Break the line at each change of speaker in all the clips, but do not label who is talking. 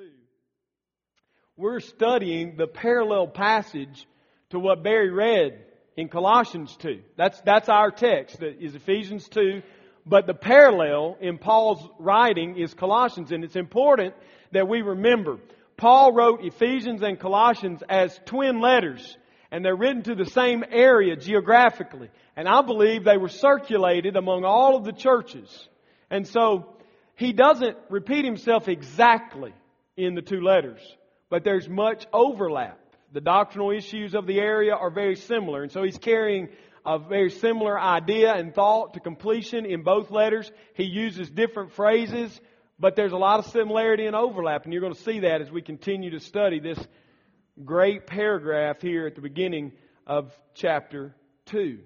2. We're studying the parallel passage to what Barry read in Colossians 2. That's, that's our text, that is Ephesians 2. But the parallel in Paul's writing is Colossians, and it's important that we remember. Paul wrote Ephesians and Colossians as twin letters, and they're written to the same area geographically. And I believe they were circulated among all of the churches. And so, he doesn't repeat himself exactly in the two letters, but there's much overlap. The doctrinal issues of the area are very similar, and so he's carrying a very similar idea and thought to completion in both letters. He uses different phrases, but there's a lot of similarity and overlap, and you're going to see that as we continue to study this great paragraph here at the beginning of chapter 2.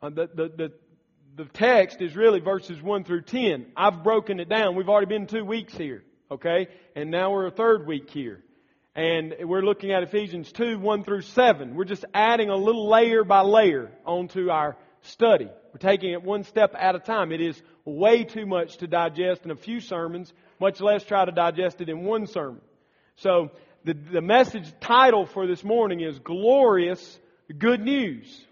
Uh, the, the, the, the text is really verses 1 through 10. I've broken it down. We've already been two weeks here, okay? And now we're a third week here. And we're looking at Ephesians 2, 1 through 7. We're just adding a little layer by layer onto our study. We're taking it one step at a time. It is way too much to digest in a few sermons, much less try to digest it in one sermon. So, the, the message title for this morning is Glorious Good News.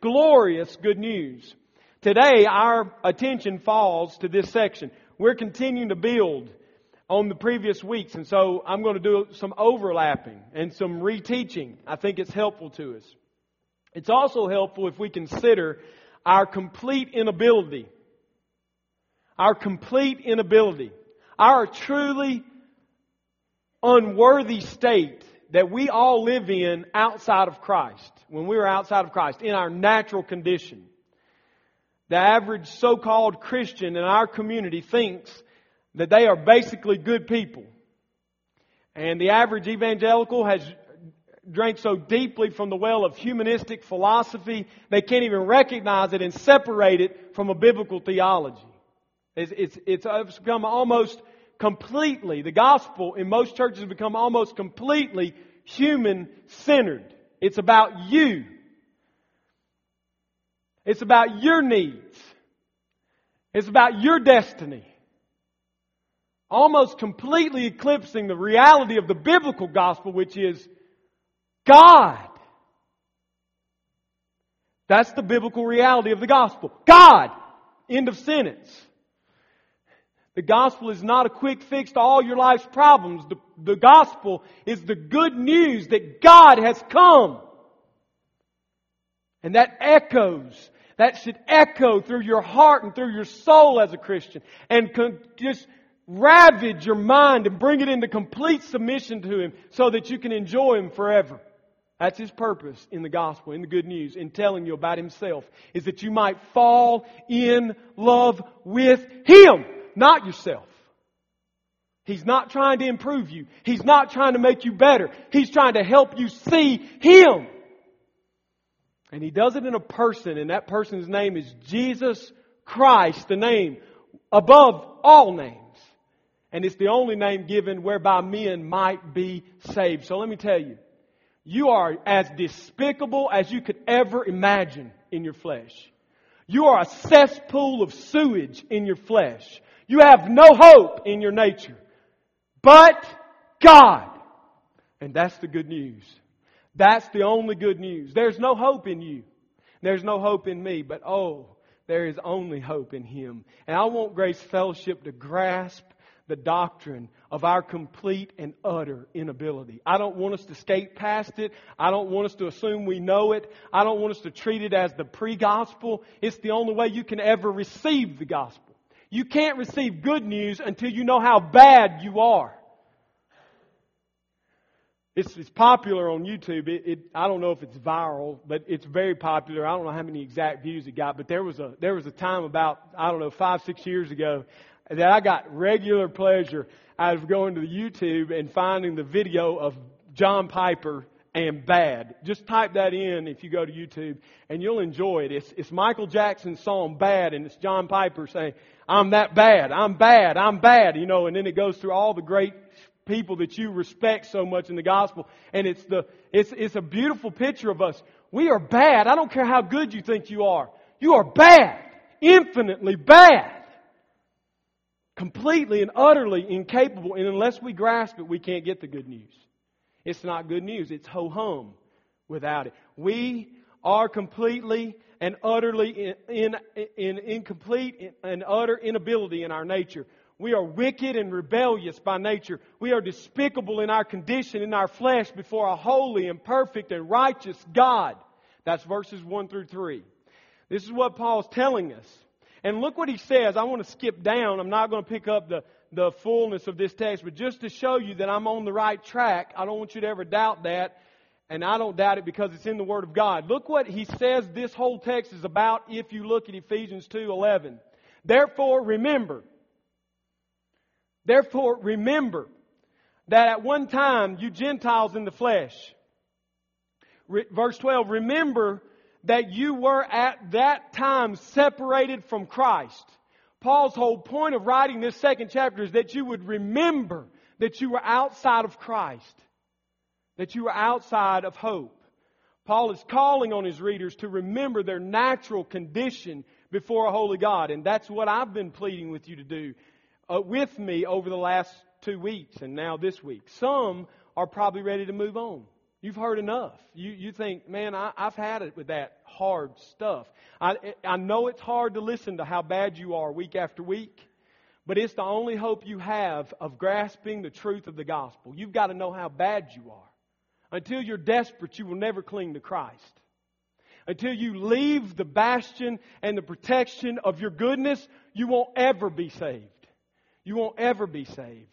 Glorious Good News. Today, our attention falls to this section. We're continuing to build on the previous weeks, and so I'm going to do some overlapping and some reteaching. I think it's helpful to us. It's also helpful if we consider our complete inability. Our complete inability. Our truly unworthy state that we all live in outside of Christ, when we are outside of Christ, in our natural condition. The average so-called Christian in our community thinks that they are basically good people. And the average evangelical has drank so deeply from the well of humanistic philosophy, they can't even recognize it and separate it from a biblical theology. It's, it's, it's uh, become almost completely, the gospel in most churches has become almost completely human centered. It's about you. It's about your needs. It's about your destiny. Almost completely eclipsing the reality of the biblical gospel, which is God. That's the biblical reality of the gospel. God. End of sentence. The gospel is not a quick fix to all your life's problems. The, the gospel is the good news that God has come. And that echoes that should echo through your heart and through your soul as a Christian and just ravage your mind and bring it into complete submission to Him so that you can enjoy Him forever. That's His purpose in the gospel, in the good news, in telling you about Himself, is that you might fall in love with Him, not yourself. He's not trying to improve you. He's not trying to make you better. He's trying to help you see Him. And he does it in a person, and that person's name is Jesus Christ, the name above all names. And it's the only name given whereby men might be saved. So let me tell you, you are as despicable as you could ever imagine in your flesh. You are a cesspool of sewage in your flesh. You have no hope in your nature. But God. And that's the good news. That's the only good news. There's no hope in you. There's no hope in me, but oh, there is only hope in Him. And I want Grace Fellowship to grasp the doctrine of our complete and utter inability. I don't want us to skate past it. I don't want us to assume we know it. I don't want us to treat it as the pre-gospel. It's the only way you can ever receive the gospel. You can't receive good news until you know how bad you are. It's, it's popular on YouTube. It, it, I don't know if it's viral, but it's very popular. I don't know how many exact views it got, but there was a there was a time about I don't know five six years ago that I got regular pleasure out of going to the YouTube and finding the video of John Piper and bad. Just type that in if you go to YouTube and you'll enjoy it. It's, it's Michael Jackson's song Bad and it's John Piper saying, I'm that bad, I'm bad, I'm bad, you know, and then it goes through all the great people that you respect so much in the gospel. And it's the, it's, it's a beautiful picture of us. We are bad. I don't care how good you think you are. You are bad. Infinitely bad. Completely and utterly incapable, and unless we grasp it, we can't get the good news. It's not good news, it's ho hum without it. We are completely and utterly in, in, in incomplete and utter inability in our nature. We are wicked and rebellious by nature. We are despicable in our condition, in our flesh, before a holy and perfect and righteous God. That's verses 1 through 3. This is what Paul's telling us. And look what he says. I want to skip down. I'm not going to pick up the, the fullness of this text, but just to show you that I'm on the right track, I don't want you to ever doubt that. And I don't doubt it because it's in the Word of God. Look what he says this whole text is about if you look at Ephesians 2:11. Therefore remember. Therefore remember that at one time you Gentiles in the flesh. Re- verse 12, remember that you were at that time separated from Christ. Paul's whole point of writing this second chapter is that you would remember that you were outside of Christ, that you were outside of hope. Paul is calling on his readers to remember their natural condition before a holy God, and that's what I've been pleading with you to do uh, with me over the last two weeks and now this week. Some are probably ready to move on. You've heard enough. You, you think, man, I, I've had it with that hard stuff. I, I know it's hard to listen to how bad you are week after week, but it's the only hope you have of grasping the truth of the gospel. You've got to know how bad you are. Until you're desperate, you will never cling to Christ. Until you leave the bastion and the protection of your goodness, you won't ever be saved. You won't ever be saved.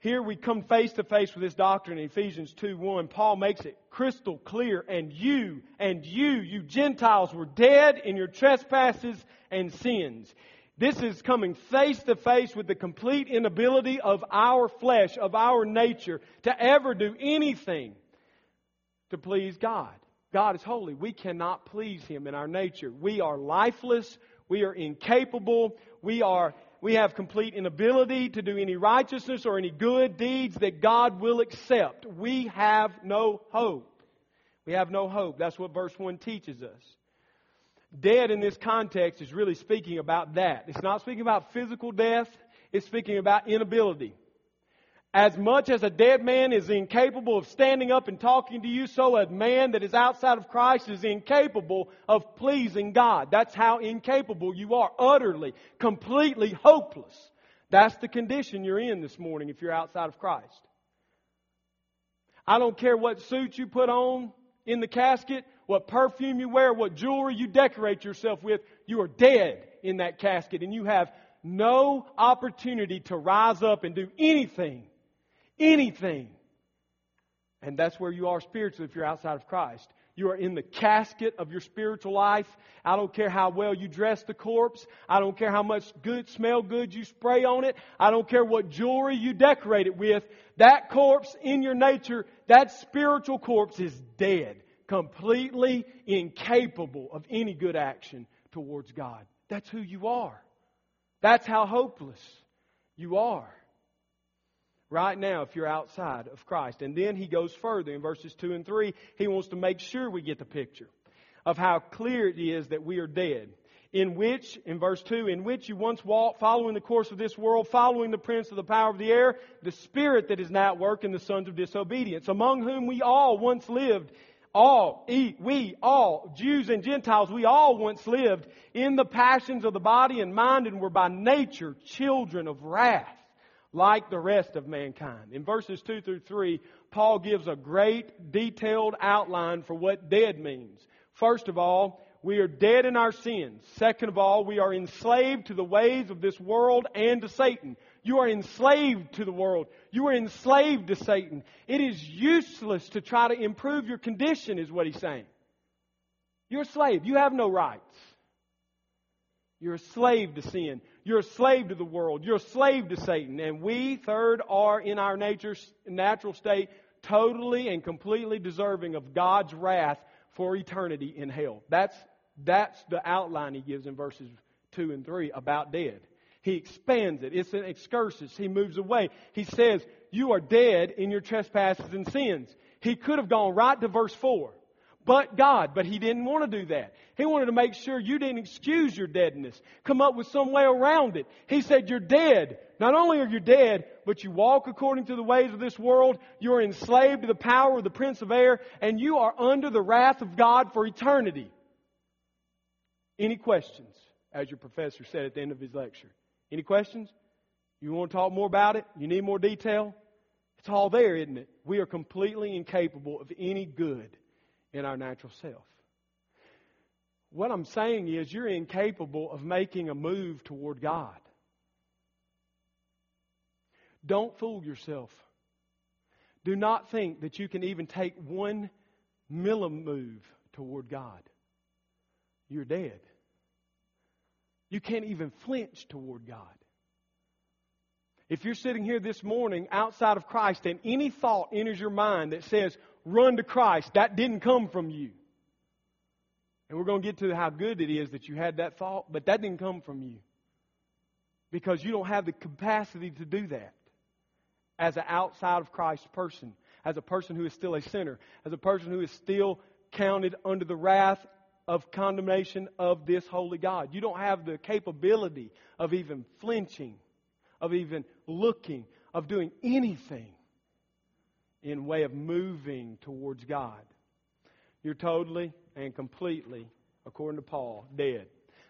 Here we come face to face with this doctrine in Ephesians 2 1. Paul makes it crystal clear. And you, and you, you Gentiles were dead in your trespasses and sins. This is coming face to face with the complete inability of our flesh, of our nature, to ever do anything to please God. God is holy. We cannot please Him in our nature. We are lifeless. We are incapable. We are we have complete inability to do any righteousness or any good deeds that God will accept. We have no hope. We have no hope. That's what verse 1 teaches us. Dead in this context is really speaking about that. It's not speaking about physical death, it's speaking about inability. As much as a dead man is incapable of standing up and talking to you, so a man that is outside of Christ is incapable of pleasing God. That's how incapable you are. Utterly, completely hopeless. That's the condition you're in this morning if you're outside of Christ. I don't care what suit you put on in the casket, what perfume you wear, what jewelry you decorate yourself with, you are dead in that casket and you have no opportunity to rise up and do anything anything. And that's where you are spiritually if you're outside of Christ. You are in the casket of your spiritual life. I don't care how well you dress the corpse. I don't care how much good smell good you spray on it. I don't care what jewelry you decorate it with. That corpse in your nature, that spiritual corpse is dead, completely incapable of any good action towards God. That's who you are. That's how hopeless you are right now if you're outside of Christ. And then he goes further in verses 2 and 3. He wants to make sure we get the picture of how clear it is that we are dead. In which, in verse 2, in which you once walked, following the course of this world, following the prince of the power of the air, the spirit that is now at work in the sons of disobedience, among whom we all once lived all, we all, Jews and Gentiles, we all once lived in the passions of the body and mind and were by nature children of wrath like the rest of mankind. In verses 2 through 3, Paul gives a great detailed outline for what dead means. First of all, we are dead in our sins. Second of all, we are enslaved to the ways of this world and to Satan. You are enslaved to the world. You are enslaved to Satan. It is useless to try to improve your condition, is what he's saying. You're a slave. You have no rights. You're a slave to sin. You're a slave to the world. You're a slave to Satan. And we, third, are in our nature, natural state totally and completely deserving of God's wrath for eternity in hell. That's, that's the outline he gives in verses 2 and 3 about dead. He expands it. It's an excursus. He moves away. He says, You are dead in your trespasses and sins. He could have gone right to verse 4. But God. But he didn't want to do that. He wanted to make sure you didn't excuse your deadness, come up with some way around it. He said, You're dead. Not only are you dead, but you walk according to the ways of this world. You are enslaved to the power of the prince of air, and you are under the wrath of God for eternity. Any questions? As your professor said at the end of his lecture. Any questions? You want to talk more about it? You need more detail? It's all there, isn't it? We are completely incapable of any good in our natural self. What I'm saying is, you're incapable of making a move toward God. Don't fool yourself. Do not think that you can even take one millimove toward God. You're dead. You can't even flinch toward God. If you're sitting here this morning outside of Christ and any thought enters your mind that says, run to Christ, that didn't come from you. And we're going to get to how good it is that you had that thought, but that didn't come from you. Because you don't have the capacity to do that as an outside of Christ person, as a person who is still a sinner, as a person who is still counted under the wrath of condemnation of this holy God. You don't have the capability of even flinching, of even looking, of doing anything in way of moving towards God. You're totally and completely, according to Paul, dead.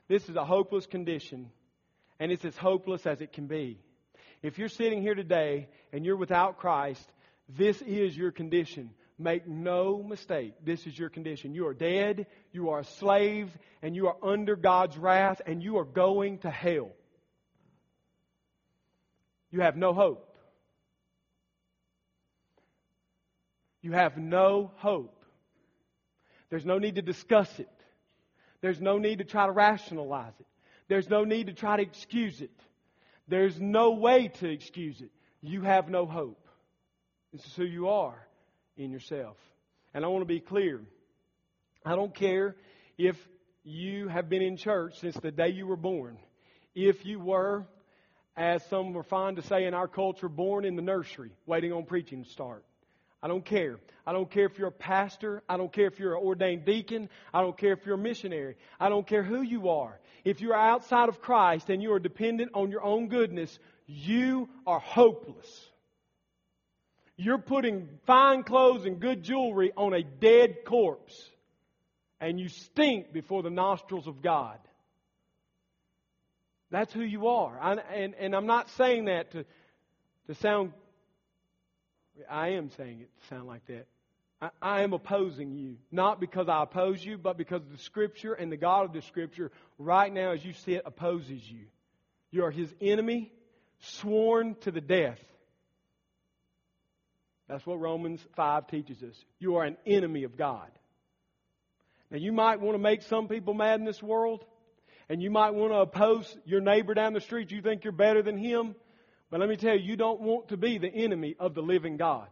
This is a hopeless condition, and it's as hopeless as it can be. If you're sitting here today and you're without Christ, this is your condition. Make no mistake, this is your condition. You are dead, you are a slave, and you are under God's wrath, and you are going to hell. You have no hope. You have no hope. There's no need to discuss it. There's no need to try to rationalize it. There's no need to try to excuse it. There's no way to excuse it. You have no hope. This is who you are in yourself. And I want to be clear. I don't care if you have been in church since the day you were born. If you were, as some were fond to say in our culture, born in the nursery, waiting on preaching to start. I don't care. I don't care if you're a pastor. I don't care if you're an ordained deacon. I don't care if you're a missionary. I don't care who you are. If you are outside of Christ and you are dependent on your own goodness, you are hopeless. You're putting fine clothes and good jewelry on a dead corpse, and you stink before the nostrils of God. That's who you are. I, and, and I'm not saying that to, to sound I am saying it to sound like that. I, I am opposing you. Not because I oppose you, but because the Scripture and the God of the Scripture, right now as you see it, opposes you. You are His enemy, sworn to the death. That's what Romans 5 teaches us. You are an enemy of God. Now, you might want to make some people mad in this world, and you might want to oppose your neighbor down the street. You think you're better than him. But let me tell you, you don't want to be the enemy of the living God.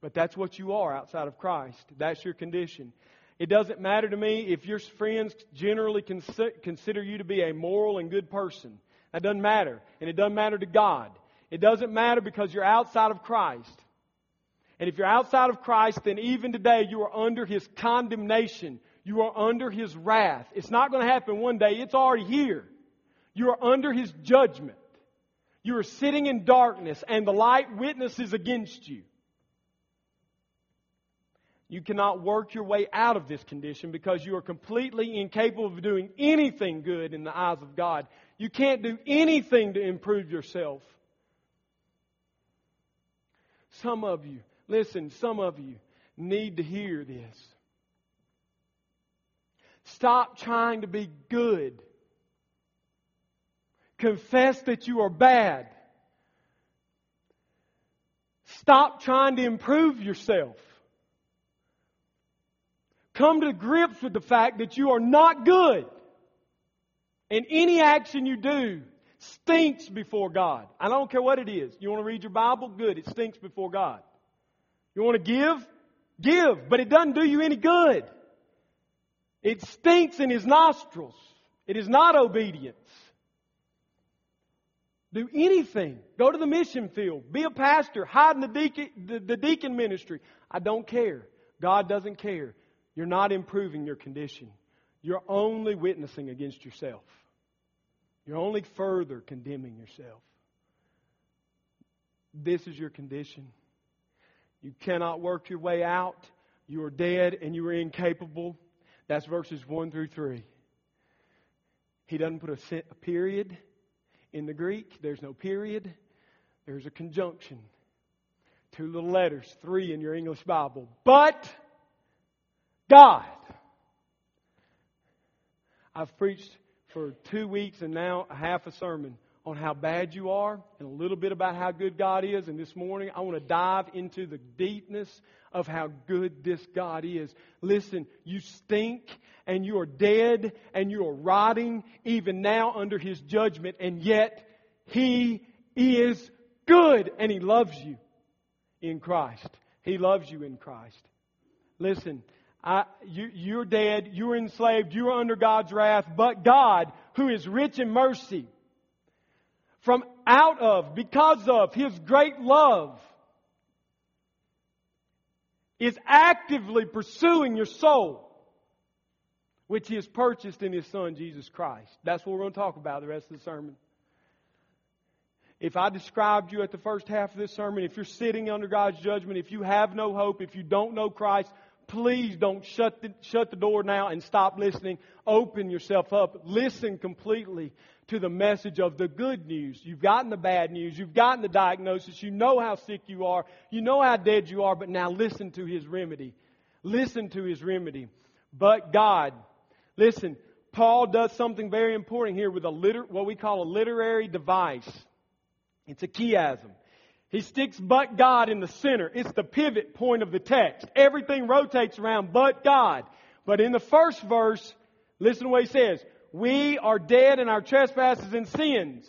But that's what you are outside of Christ. That's your condition. It doesn't matter to me if your friends generally consider you to be a moral and good person. That doesn't matter. And it doesn't matter to God. It doesn't matter because you're outside of Christ. And if you're outside of Christ, then even today you are under His condemnation. You are under His wrath. It's not going to happen one day. It's already here. You are under his judgment. You are sitting in darkness, and the light witnesses against you. You cannot work your way out of this condition because you are completely incapable of doing anything good in the eyes of God. You can't do anything to improve yourself. Some of you, listen, some of you need to hear this. Stop trying to be good Confess that you are bad. Stop trying to improve yourself. Come to grips with the fact that you are not good. And any action you do stinks before God. I don't care what it is. You want to read your Bible? Good. It stinks before God. You want to give? Give. But it doesn't do you any good. It stinks in His nostrils. It is not obedience. Do anything. Go to the mission field. Be a pastor. Hide in the deacon, the, the deacon ministry. I don't care. God doesn't care. You're not improving your condition. You're only witnessing against yourself. You're only further condemning yourself. This is your condition. You cannot work your way out. You are dead and you are incapable. That's verses 1 through 3. He doesn't put a, a period in the Greek. There's no period. There's a conjunction. Two little letters, three in your English Bible. But God. I've preached for two weeks and now a half a sermon on how bad you are and a little bit about how good God is. And this morning, I want to dive into the deepness of how good this God is. Listen, you stink and you are dead and you are rotting even now under His judgment, and yet He is good and He loves you in Christ. He loves you in Christ. Listen, I, you, you're dead, you're enslaved, you're under God's wrath, but God, who is rich in mercy, from out of, because of His great love, is actively pursuing your soul, which He has purchased in His Son, Jesus Christ. That's what we're going to talk about the rest of the sermon. If I described you at the first half of this sermon, if you're sitting under God's judgment, if you have no hope, if you don't know Christ, please don't shut the, shut the door now and stop listening. Open yourself up. Listen completely to the message of the good news. You've gotten the bad news. You've gotten the diagnosis. You know how sick you are. You know how dead you are, but now listen to his remedy. Listen to his remedy. But God, listen, Paul does something very important here with a liter, what we call a literary device. It's a chiasm. He sticks but God in the center. It's the pivot point of the text. Everything rotates around but God. But in the first verse, listen to what he says. We are dead in our trespasses and sins.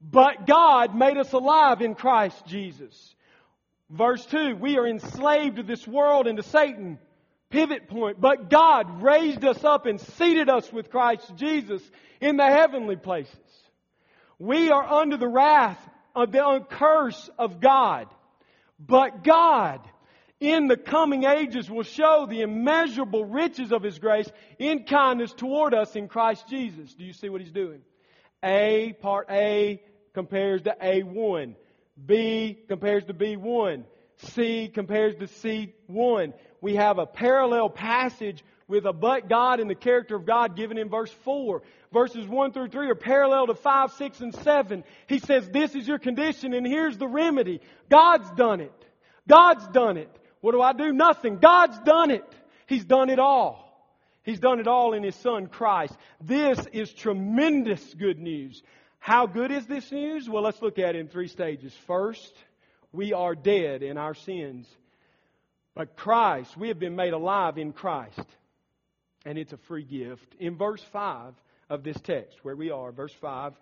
But God made us alive in Christ Jesus. Verse 2, we are enslaved to this world and to Satan. Pivot point. But God raised us up and seated us with Christ Jesus in the heavenly places. We are under the wrath of the curse of God. But God, in the coming ages, will show the immeasurable riches of His grace in kindness toward us in Christ Jesus. Do you see what He's doing? A, part A, compares to A1. B compares to B1. C compares to C1. We have a parallel passage with a but God and the character of God given in verse 4. Verses 1 through 3 are parallel to 5, 6, and 7. He says, This is your condition, and here's the remedy. God's done it. God's done it. What do I do? Nothing. God's done it. He's done it all. He's done it all in His Son Christ. This is tremendous good news. How good is this news? Well, let's look at it in three stages. First, we are dead in our sins. But Christ, we have been made alive in Christ and it's a free gift. In verse 5 of this text, where we are, verse 5,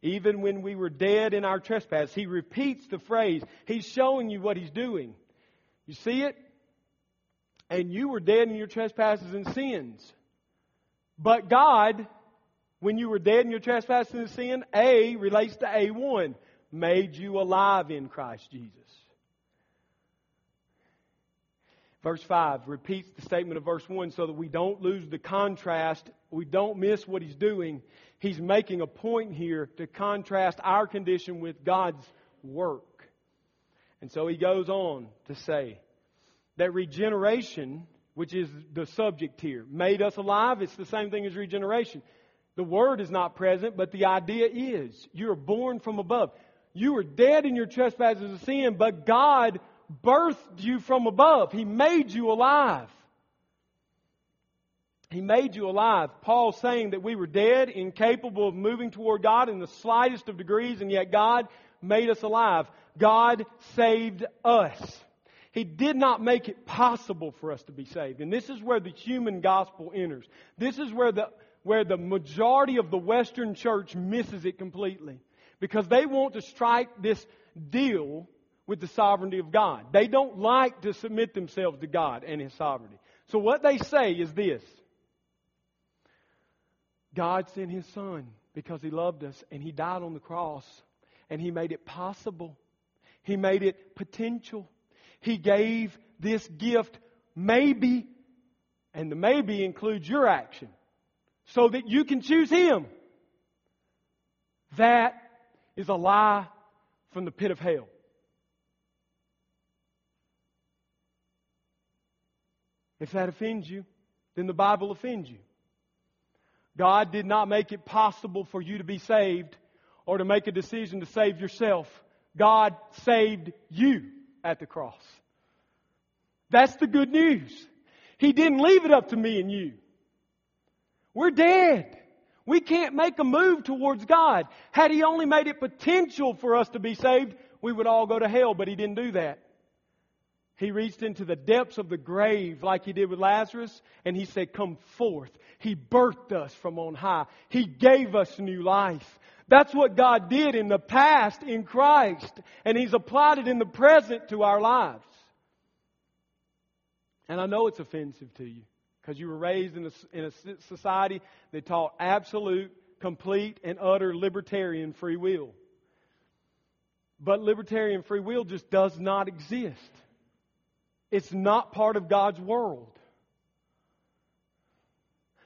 even when we were dead in our trespass, he repeats the phrase. He's showing you what he's doing. You see it? And you were dead in your trespasses and sins. But God, when you were dead in your trespasses and sin, A relates to A1, made you alive in Christ Jesus. Verse 5 repeats the statement of verse 1 so that we don't lose the contrast, we don't miss what he's doing. He's making a point here to contrast our condition with God's work. And so he goes on to say that regeneration, which is the subject here, made us alive. It's the same thing as regeneration. The word is not present, but the idea is. You are born from above. You were dead in your trespasses of sin, but God birthed you from above. He made you alive. He made you alive. Paul saying that we were dead, incapable of moving toward God in the slightest of degrees, and yet God made us alive. God saved us. He did not make it possible for us to be saved. And this is where the human gospel enters. This is where the, where the majority of the Western church misses it completely. Because they want to strike this deal with the sovereignty of God. They don't like to submit themselves to God and His sovereignty. So what they say is this God sent His Son because He loved us and He died on the cross and He made it possible. He made it potential. He gave this gift maybe, and the maybe includes your action, so that you can choose Him. That is a lie from the pit of hell. If that offends you, then the Bible offends you. God did not make it possible for you to be saved or to make a decision to save yourself. God saved you at the cross. That's the good news. He didn't leave it up to me and you. We're dead. We can't make a move towards God. Had He only made it potential for us to be saved, we would all go to hell, but He didn't do that. He reached into the depths of the grave like He did with Lazarus, and He said, Come forth. He birthed us from on high. He gave us new life. That's what God did in the past in Christ, and He's applied it in the present to our lives. And I know it's offensive to you because you were raised in a, in a society that taught absolute, complete, and utter libertarian free will. But libertarian free will just does not exist. It's not part of God's world.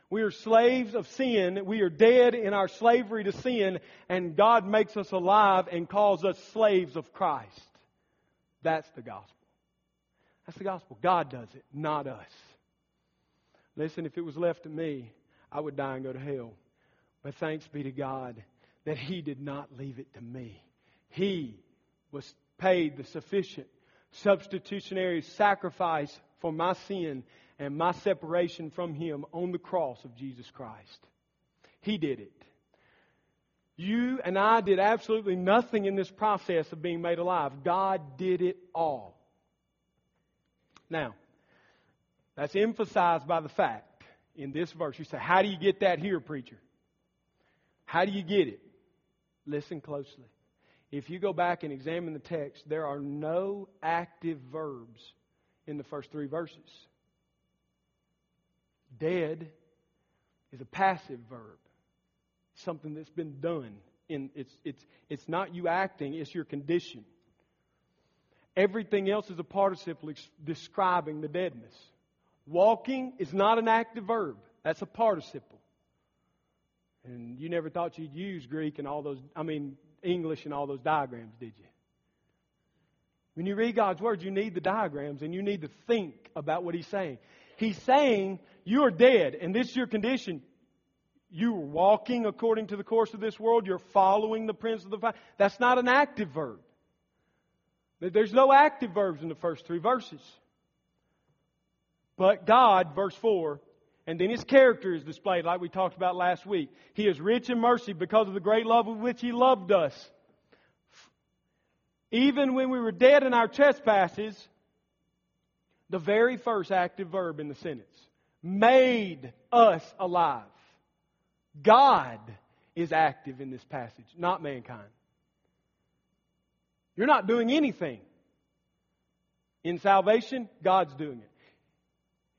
We are slaves of sin. We are dead in our slavery to sin, and God makes us alive and calls us slaves of Christ. That's the gospel. That's the gospel. God does it, not us. Listen, if it was left to me, I would die and go to hell. But thanks be to God that He did not leave it to me. He was paid the sufficient substitutionary sacrifice for my sin and my separation from Him on the cross of Jesus Christ. He did it. You and I did absolutely nothing in this process of being made alive. God did it all. Now, that's emphasized by the fact in this verse. You say, How do you get that here, preacher? How do you get it? Listen closely. If you go back and examine the text, there are no active verbs in the first three verses. Dead is a passive verb, something that's been done. In, it's, it's, it's not you acting, it's your condition. Everything else is a participle describing the deadness. Walking is not an active verb, that's a participle. And you never thought you'd use Greek and all those, I mean, English and all those diagrams, did you? When you read God's Word, you need the diagrams and you need to think about what He's saying. He's saying you are dead, and this is your condition. You are walking according to the course of this world. You're following the prince of the fire. That's not an active verb. There's no active verbs in the first three verses. But God, verse 4, and then his character is displayed like we talked about last week. He is rich in mercy because of the great love with which he loved us. Even when we were dead in our trespasses, the very first active verb in the sentence made us alive. God is active in this passage, not mankind. You're not doing anything. In salvation, God's doing it.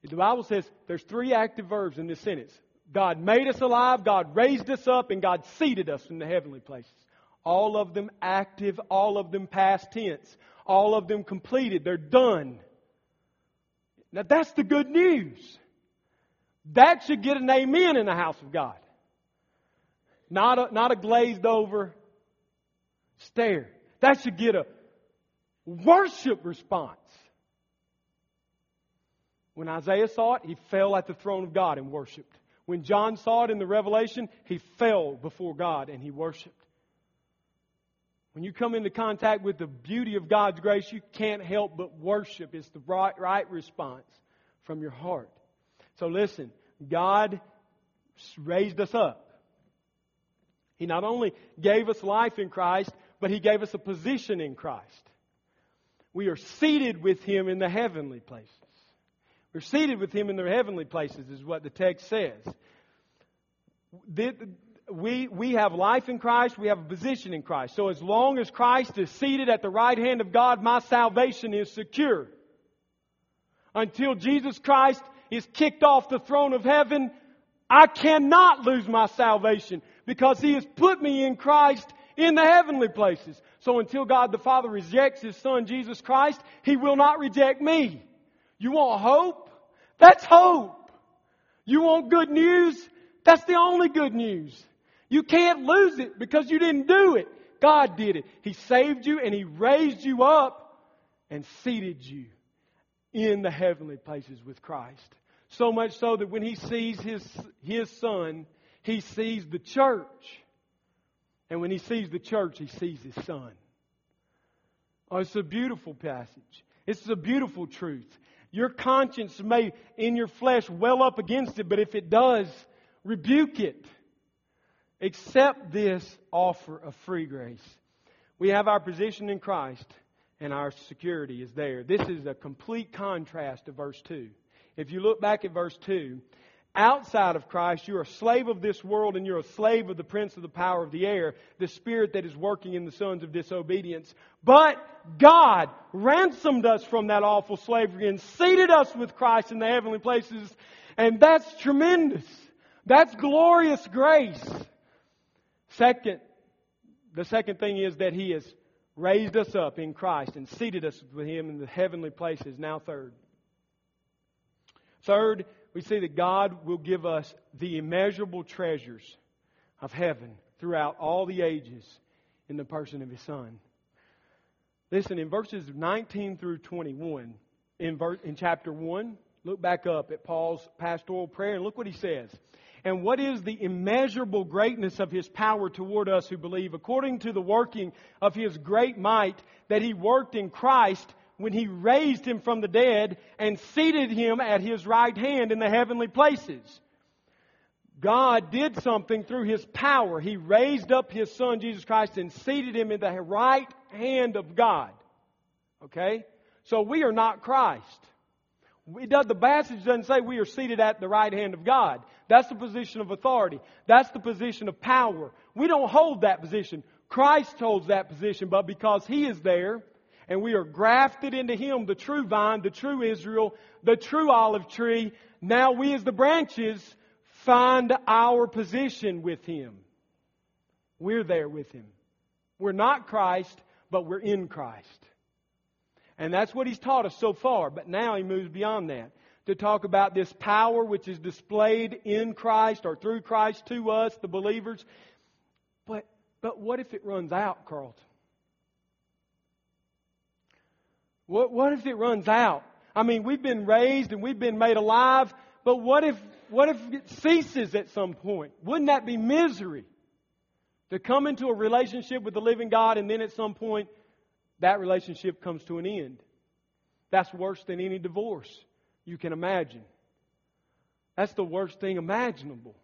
The Bible says there's three active verbs in this sentence. God made us alive, God raised us up, and God seated us in the heavenly places. All of them active, all of them past tense, all of them completed. They're done. Now that's the good news. That should get an amen in the house of God. Not a, not a glazed over stare. That should get a worship response. When Isaiah saw it, he fell at the throne of God and worshiped. When John saw it in the Revelation, he fell before God and he worshiped. When you come into contact with the beauty of God's grace, you can't help but worship. It's the right, right response from your heart. So listen, God raised us up. He not only gave us life in Christ, but He gave us a position in Christ. We are seated with Him in the heavenly places. We're seated with Him in their heavenly places, is what the text says. We, we have life in Christ, we have a position in Christ. So as long as Christ is seated at the right hand of God, my salvation is secure. Until Jesus Christ is kicked off the throne of heaven, I cannot lose my salvation because He has put me in Christ in the heavenly places. So until God the Father rejects His Son, Jesus Christ, He will not reject me. You want hope? That's hope. You want good news? That's the only good news. You can't lose it because you didn't do it. God did it. He saved you and He raised you up and seated you in the heavenly places with Christ. So much so that when He sees His, His Son, He sees the church. And when He sees the church, He sees His Son. Oh, it's a beautiful passage. It's a beautiful truth. Your conscience may, in your flesh, well up against it, but if it does, rebuke it. Accept this offer of free grace. We have our position in Christ, and our security is there. This is a complete contrast to verse 2. If you look back at verse 2, outside of Christ, you're a slave of this world and you're a slave of the prince of the power of the air, the spirit that is working in the sons of disobedience. But God ransomed us from that awful slavery and seated us with Christ in the heavenly places. And that's tremendous. That's glorious grace. Second, the second thing is that He has raised us up in Christ and seated us with Him in the heavenly places. Now, third. Third, we see that God will give us the immeasurable treasures of heaven throughout all the ages in the person of His Son. Listen, in verses 19 through 21, in, in chapter 1, look back up at Paul's pastoral prayer and look what he says. And what is the immeasurable greatness of his power toward us who believe, according to the working of his great might that he worked in Christ when he raised him from the dead and seated him at his right hand in the heavenly places? God did something through his power. He raised up his son, Jesus Christ, and seated him in the right hand of God. Okay? So we are not Christ. The passage doesn't say we are seated at the right hand of God. That's the position of authority. That's the position of power. We don't hold that position. Christ holds that position, but because He is there, and we are grafted into Him, the true vine, the true Israel, the true olive tree, now we as the branches find our position with Him. We're there with Him. We're not Christ, but we're in Christ. And that's what he's taught us so far. But now he moves beyond that to talk about this power which is displayed in Christ or through Christ to us, the believers. But, but what if it runs out, Carlton? What, what if it runs out? I mean, we've been raised and we've been made alive, but what if, what if it ceases at some point? Wouldn't that be misery? To come into a relationship with the living God and then at some point that relationship comes to an end. That's worse than any divorce you can imagine. That's the worst thing imaginable.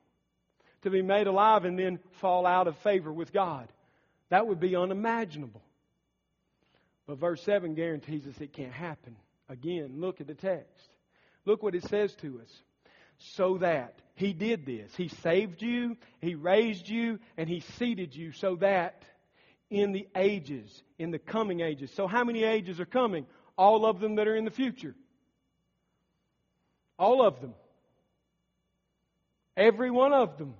To be made alive and then fall out of favor with God. That would be unimaginable. But verse 7 guarantees us it can't happen. Again, look at the text. Look what it says to us. So that He did this. He saved you, He raised you, and He seated you so that in the ages, in the coming ages. So, how many ages are coming? All of them that are in the future. All of them. Every one of them.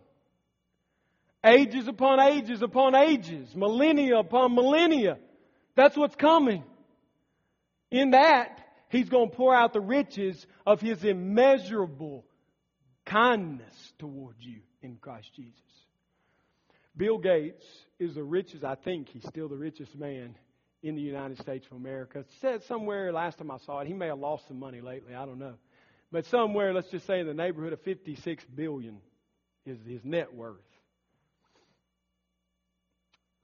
Ages upon ages upon ages. Millennia upon millennia. That's what's coming. In that, He's going to pour out the riches of His immeasurable kindness towards you in Christ Jesus. Bill Gates is the richest, I think he's still the richest man in the United States of America. Said somewhere last time I saw it, he may have lost some money lately, I don't know. But somewhere, let's just say in the neighborhood of 56 billion is his net worth.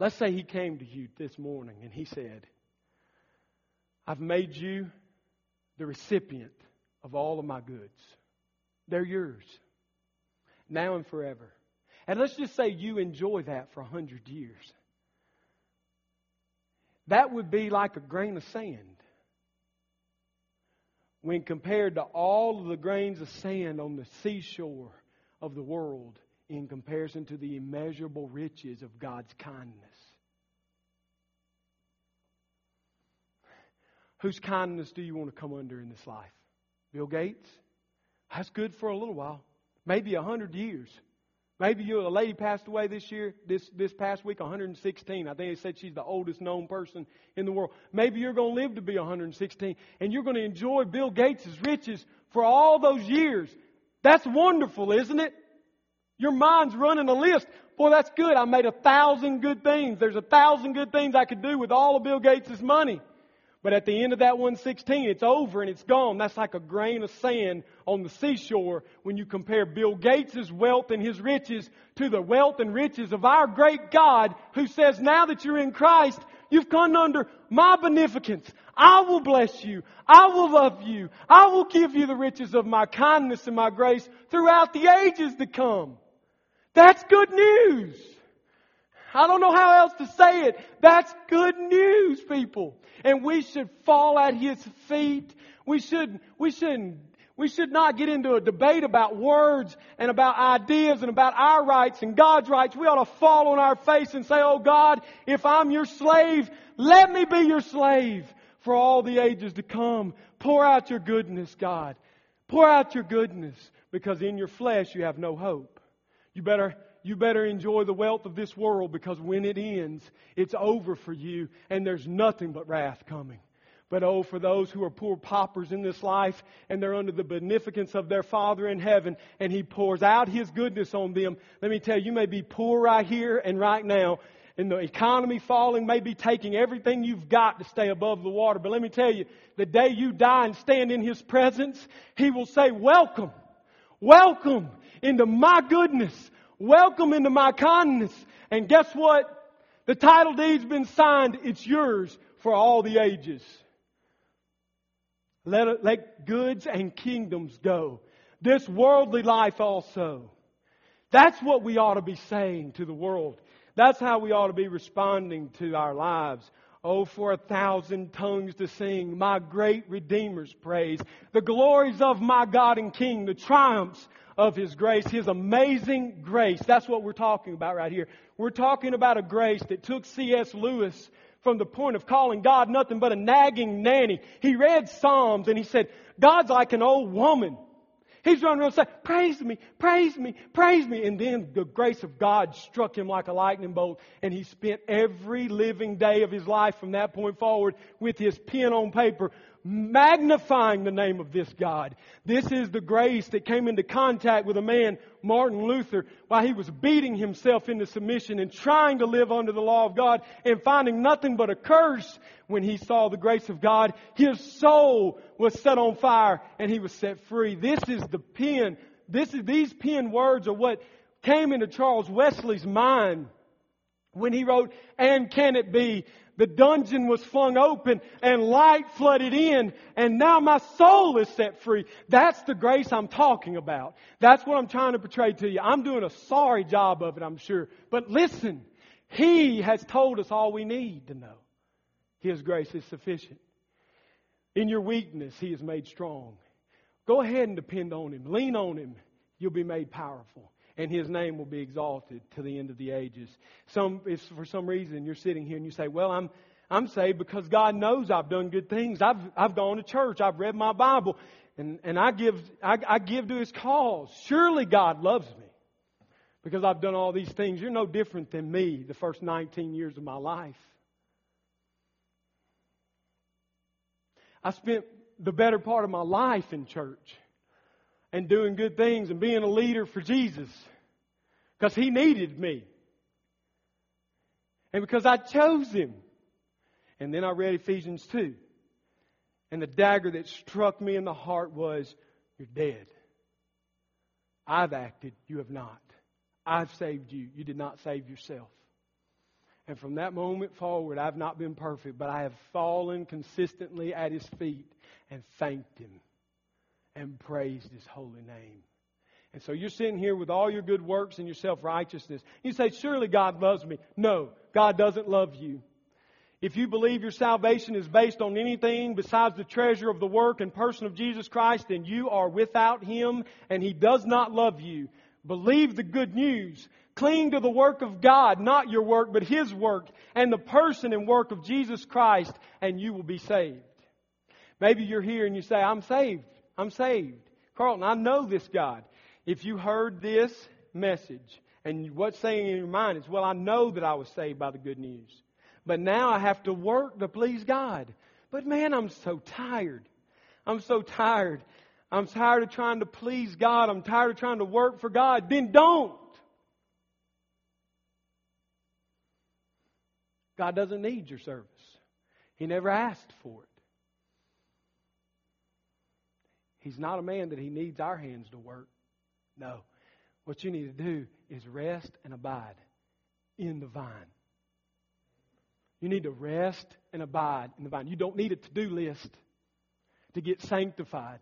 Let's say he came to you this morning and he said, I've made you the recipient of all of my goods. They're yours, now and forever. And let's just say you enjoy that for a hundred years. That would be like a grain of sand when compared to all of the grains of sand on the seashore of the world in comparison to the immeasurable riches of God's kindness. Whose kindness do you want to come under in this life? Bill Gates? That's good for a little while, maybe a hundred years. Maybe you, a lady passed away this year, this, this past week, 116. I think they said she's the oldest known person in the world. Maybe you're going to live to be 116 and you're going to enjoy Bill Gates' riches for all those years. That's wonderful, isn't it? Your mind's running a list. Boy, that's good. I made a thousand good things. There's a thousand good things I could do with all of Bill Gates' money. But at the end of that 116, it's over and it's gone. That's like a grain of sand on the seashore when you compare Bill Gates' wealth and his riches to the wealth and riches of our great God who says, now that you're in Christ, you've come under my beneficence. I will bless you. I will love you. I will give you the riches of my kindness and my grace throughout the ages to come. That's good news. I don't know how else to say it. That's good news, people. And we should fall at His feet. We should, we shouldn't, we should not get into a debate about words and about ideas and about our rights and God's rights. We ought to fall on our face and say, Oh God, if I'm your slave, let me be your slave for all the ages to come. Pour out your goodness, God. Pour out your goodness because in your flesh you have no hope. You better you better enjoy the wealth of this world because when it ends, it's over for you and there's nothing but wrath coming. But oh, for those who are poor paupers in this life and they're under the beneficence of their Father in heaven and He pours out His goodness on them. Let me tell you, you may be poor right here and right now and the economy falling may be taking everything you've got to stay above the water. But let me tell you, the day you die and stand in His presence, He will say, welcome, welcome into my goodness. Welcome into my kindness. And guess what? The title deed's been signed. It's yours for all the ages. Let, let goods and kingdoms go. This worldly life also. That's what we ought to be saying to the world. That's how we ought to be responding to our lives. Oh, for a thousand tongues to sing my great Redeemer's praise, the glories of my God and King, the triumphs of His grace, His amazing grace. That's what we're talking about right here. We're talking about a grace that took C.S. Lewis from the point of calling God nothing but a nagging nanny. He read Psalms and he said, God's like an old woman. He's running around saying, praise me, praise me, praise me. And then the grace of God struck him like a lightning bolt and he spent every living day of his life from that point forward with his pen on paper magnifying the name of this God. This is the grace that came into contact with a man, Martin Luther, while he was beating himself into submission and trying to live under the law of God and finding nothing but a curse when he saw the grace of God. His soul was set on fire and he was set free. This is the pen. This is, these pen words are what came into Charles Wesley's mind when he wrote, and can it be the dungeon was flung open and light flooded in and now my soul is set free. That's the grace I'm talking about. That's what I'm trying to portray to you. I'm doing a sorry job of it, I'm sure. But listen, He has told us all we need to know. His grace is sufficient. In your weakness, He is made strong. Go ahead and depend on Him. Lean on Him. You'll be made powerful and his name will be exalted to the end of the ages. Some, if for some reason you're sitting here and you say, well, I'm, I'm saved because God knows I've done good things. I've, I've gone to church. I've read my Bible and, and I give, I, I give to his cause. Surely God loves me because I've done all these things. You're no different than me the first 19 years of my life. I spent the better part of my life in church and doing good things and being a leader for Jesus because He needed me. And because I chose Him. And then I read Ephesians 2. And the dagger that struck me in the heart was, You're dead. I've acted, you have not. I've saved you, you did not save yourself. And from that moment forward, I've not been perfect, but I have fallen consistently at His feet and thanked Him and praised his holy name. And so you're sitting here with all your good works and your self righteousness. You say, Surely God loves me. No, God doesn't love you. If you believe your salvation is based on anything besides the treasure of the work and person of Jesus Christ, then you are without Him and He does not love you. Believe the good news. Cling to the work of God, not your work, but His work and the person and work of Jesus Christ, and you will be saved. Maybe you're here and you say, I'm saved. I'm saved. Carlton, I know this God. If you heard this message And what's saying in your mind is, well, I know that I was saved by the good news. But now I have to work to please God. But man, I'm so tired. I'm so tired. I'm tired of trying to please God. I'm tired of trying to work for God. Then don't. God doesn't need your service. He never asked for it. He's not a man that he needs our hands to work. No. What you need to do is rest and abide in the vine. You need to rest and abide in the vine. You don't need a to do list to get sanctified.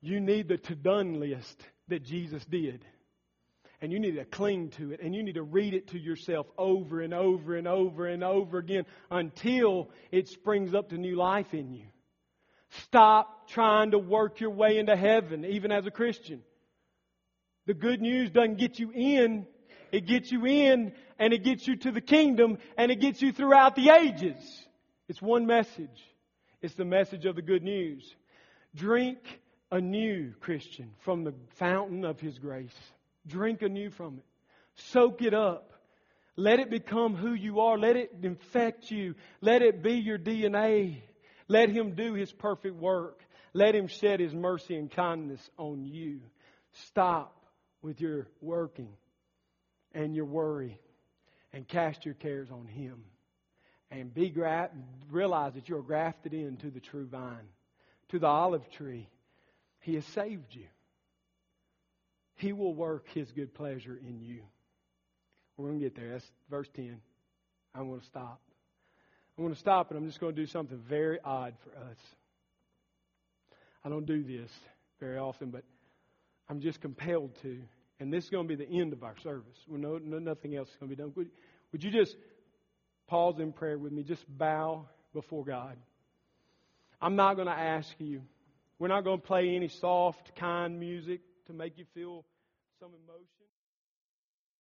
You need the to done list that Jesus did. And you need to cling to it. And you need to read it to yourself over and over and over and over again until it springs up to new life in you. Stop trying to work your way into heaven, even as a Christian. The good news doesn't get you in, it gets you in and it gets you to the kingdom and it gets you throughout the ages. It's one message. It's the message of the good news. Drink anew, Christian, from the fountain of His grace. Drink anew from it. Soak it up. Let it become who you are. Let it infect you. Let it be your DNA. Let Him do His perfect work. Let Him shed His mercy and kindness on you. Stop with your working and your worry and cast your cares on Him. And be gra- realize that you're grafted into the true vine, to the olive tree. He has saved you. He will work His good pleasure in you. We're going to get there. That's verse 10. I'm going to stop. I'm going to stop and I'm just going to do something very odd for us. I don't do this very often, but I'm just compelled to. And this is going to be the end of our service. Well, no, no, nothing else is going to be done. Would, would you just pause in prayer with me? Just bow before God. I'm not going to ask you. We're not going to play any soft, kind music to make you feel some emotion.